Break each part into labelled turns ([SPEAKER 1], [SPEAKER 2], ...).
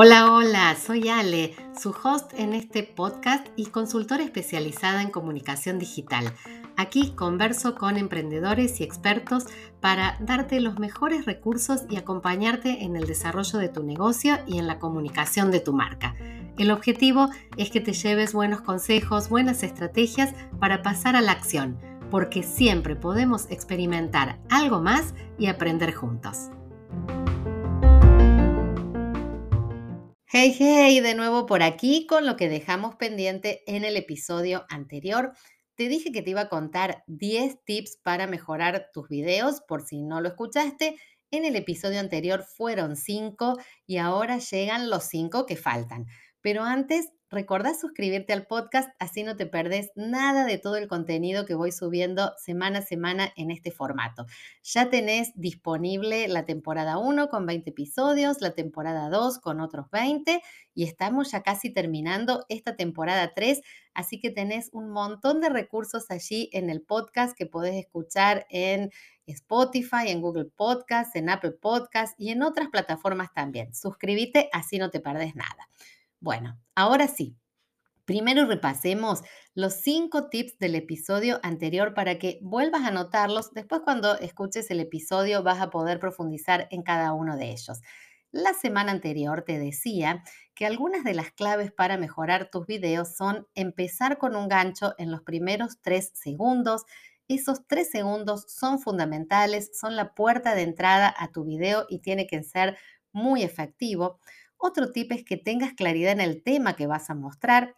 [SPEAKER 1] Hola, hola, soy Ale, su host en este podcast y consultora especializada en comunicación digital. Aquí converso con emprendedores y expertos para darte los mejores recursos y acompañarte en el desarrollo de tu negocio y en la comunicación de tu marca. El objetivo es que te lleves buenos consejos, buenas estrategias para pasar a la acción, porque siempre podemos experimentar algo más y aprender juntos. Hey, hey, de nuevo por aquí con lo que dejamos pendiente en el episodio anterior. Te dije que te iba a contar 10 tips para mejorar tus videos, por si no lo escuchaste. En el episodio anterior fueron 5 y ahora llegan los 5 que faltan. Pero antes Recordá suscribirte al podcast, así no te perdés nada de todo el contenido que voy subiendo semana a semana en este formato. Ya tenés disponible la temporada 1 con 20 episodios, la temporada 2 con otros 20 y estamos ya casi terminando esta temporada 3, así que tenés un montón de recursos allí en el podcast que podés escuchar en Spotify, en Google Podcast, en Apple Podcast y en otras plataformas también. Suscríbete, así no te perdés nada. Bueno, ahora sí. Primero repasemos los cinco tips del episodio anterior para que vuelvas a anotarlos. Después cuando escuches el episodio vas a poder profundizar en cada uno de ellos. La semana anterior te decía que algunas de las claves para mejorar tus videos son empezar con un gancho en los primeros tres segundos. Esos tres segundos son fundamentales, son la puerta de entrada a tu video y tiene que ser muy efectivo. Otro tip es que tengas claridad en el tema que vas a mostrar.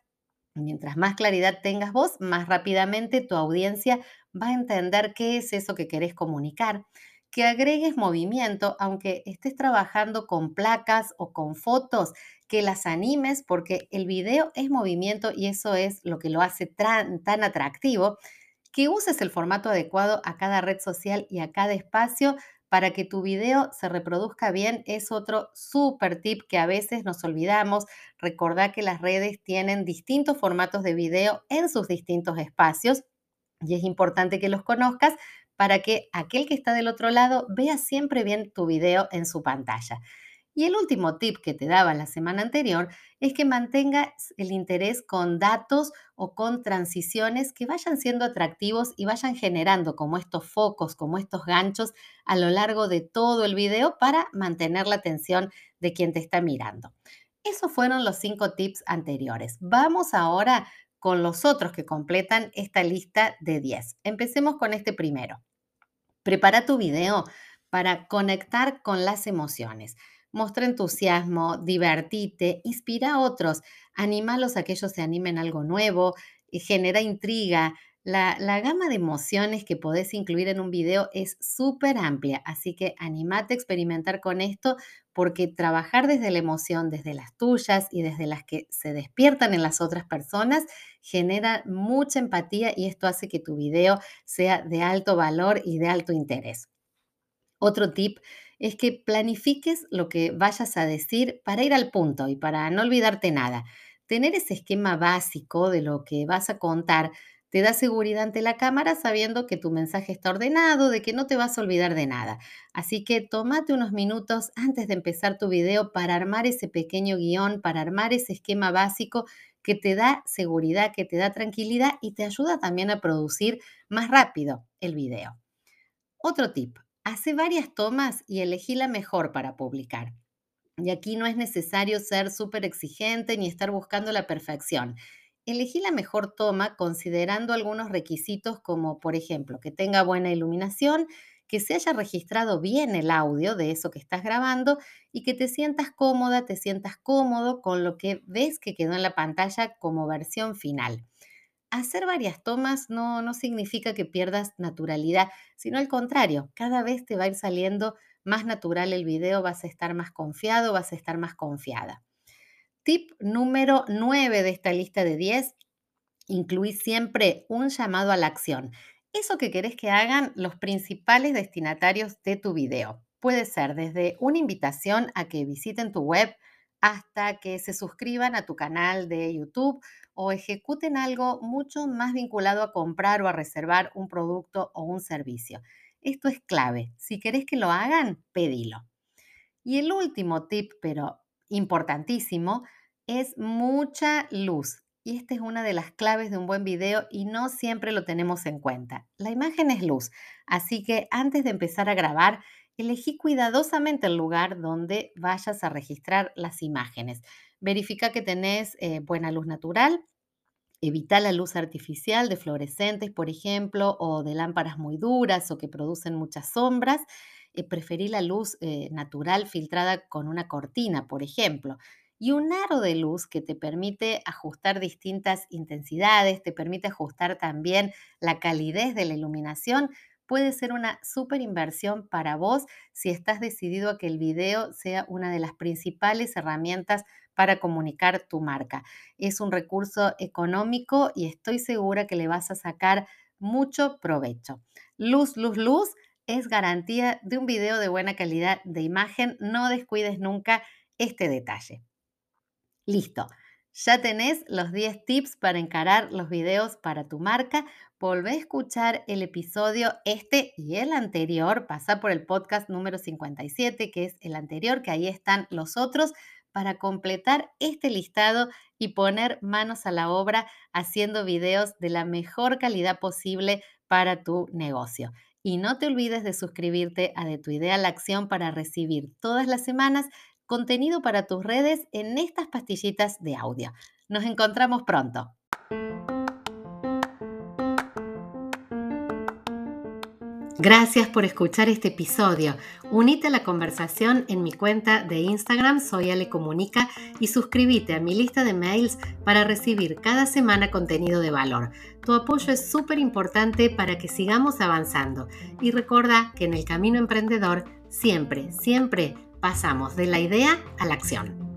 [SPEAKER 1] Mientras más claridad tengas vos, más rápidamente tu audiencia va a entender qué es eso que querés comunicar. Que agregues movimiento, aunque estés trabajando con placas o con fotos, que las animes porque el video es movimiento y eso es lo que lo hace tan, tan atractivo. Que uses el formato adecuado a cada red social y a cada espacio para que tu video se reproduzca bien es otro súper tip que a veces nos olvidamos. Recordá que las redes tienen distintos formatos de video en sus distintos espacios y es importante que los conozcas para que aquel que está del otro lado vea siempre bien tu video en su pantalla. Y el último tip que te daba la semana anterior es que mantengas el interés con datos o con transiciones que vayan siendo atractivos y vayan generando como estos focos, como estos ganchos a lo largo de todo el video para mantener la atención de quien te está mirando. Esos fueron los cinco tips anteriores. Vamos ahora con los otros que completan esta lista de 10. Empecemos con este primero. Prepara tu video para conectar con las emociones. Mostra entusiasmo, divertite, inspira a otros, anímalos a que ellos se animen algo nuevo, y genera intriga. La, la, gama de emociones que podés incluir en un video es súper amplia, así que animate a experimentar con esto porque trabajar desde la emoción, desde las tuyas y desde las que se despiertan en las otras personas, genera mucha empatía y esto hace que tu video sea de alto valor y de alto interés. Otro tip es que planifiques lo que vayas a decir para ir al punto y para no olvidarte nada. Tener ese esquema básico de lo que vas a contar te da seguridad ante la cámara sabiendo que tu mensaje está ordenado, de que no te vas a olvidar de nada. Así que tómate unos minutos antes de empezar tu video para armar ese pequeño guion, para armar ese esquema básico que te da seguridad, que te da tranquilidad y te ayuda también a producir más rápido el video. Otro tip, Hace varias tomas y elegí la mejor para publicar. Y aquí no es necesario ser súper exigente ni estar buscando la perfección. Elegí la mejor toma considerando algunos requisitos como, por ejemplo, que tenga buena iluminación, que se haya registrado bien el audio de eso que estás grabando y que te sientas cómoda, te sientas cómodo con lo que ves que quedó en la pantalla como versión final hacer varias tomas no, no significa que pierdas naturalidad, sino al contrario, cada vez te va a ir saliendo más natural el video, vas a estar más confiado, vas a estar más confiada. Tip número 9 de esta lista de 10, incluí siempre un llamado a la acción. Eso que querés que hagan los principales destinatarios de tu video. Puede ser desde una invitación a que visiten tu web, hasta que se suscriban a tu canal de YouTube o ejecuten algo mucho más vinculado a comprar o a reservar un producto o un servicio. Esto es clave. Si querés que lo hagan, pedilo. Y el último tip, pero importantísimo, es mucha luz. Y esta es una de las claves de un buen video y no siempre lo tenemos en cuenta. La imagen es luz, así que antes de empezar a grabar, elegí cuidadosamente el lugar donde vayas a registrar las imágenes. Verifica que tenés eh, buena luz natural, evita la luz artificial de fluorescentes, por ejemplo, o de lámparas muy duras o que producen muchas sombras. Eh, preferí la luz eh, natural filtrada con una cortina, por ejemplo y un aro de luz que te permite ajustar distintas intensidades, te permite ajustar también la calidez de la iluminación, puede ser una súper inversión para vos si estás decidido a que el video sea una de las principales herramientas para comunicar tu marca. Es un recurso económico y estoy segura que le vas a sacar mucho provecho. Luz, luz, luz es garantía de un video de buena calidad de imagen. No descuides nunca este detalle. Listo. Ya tenés los 10 tips para encarar los videos para tu marca. Volvé a escuchar el episodio este y el anterior. Pasa por el podcast número 57, que es el anterior, que ahí están los otros, para completar este listado y poner manos a la obra haciendo videos de la mejor calidad posible para tu negocio. Y no te olvides de suscribirte a De tu idea a la acción para recibir todas las semanas contenido para tus redes en estas pastillitas de audio. Nos encontramos pronto. Gracias por escuchar este episodio. Unite a la conversación en mi cuenta de Instagram Soy Ale Comunica y suscríbete a mi lista de mails para recibir cada semana contenido de valor. Tu apoyo es súper importante para que sigamos avanzando y recuerda que en el camino emprendedor siempre, siempre pasamos de la idea a la acción.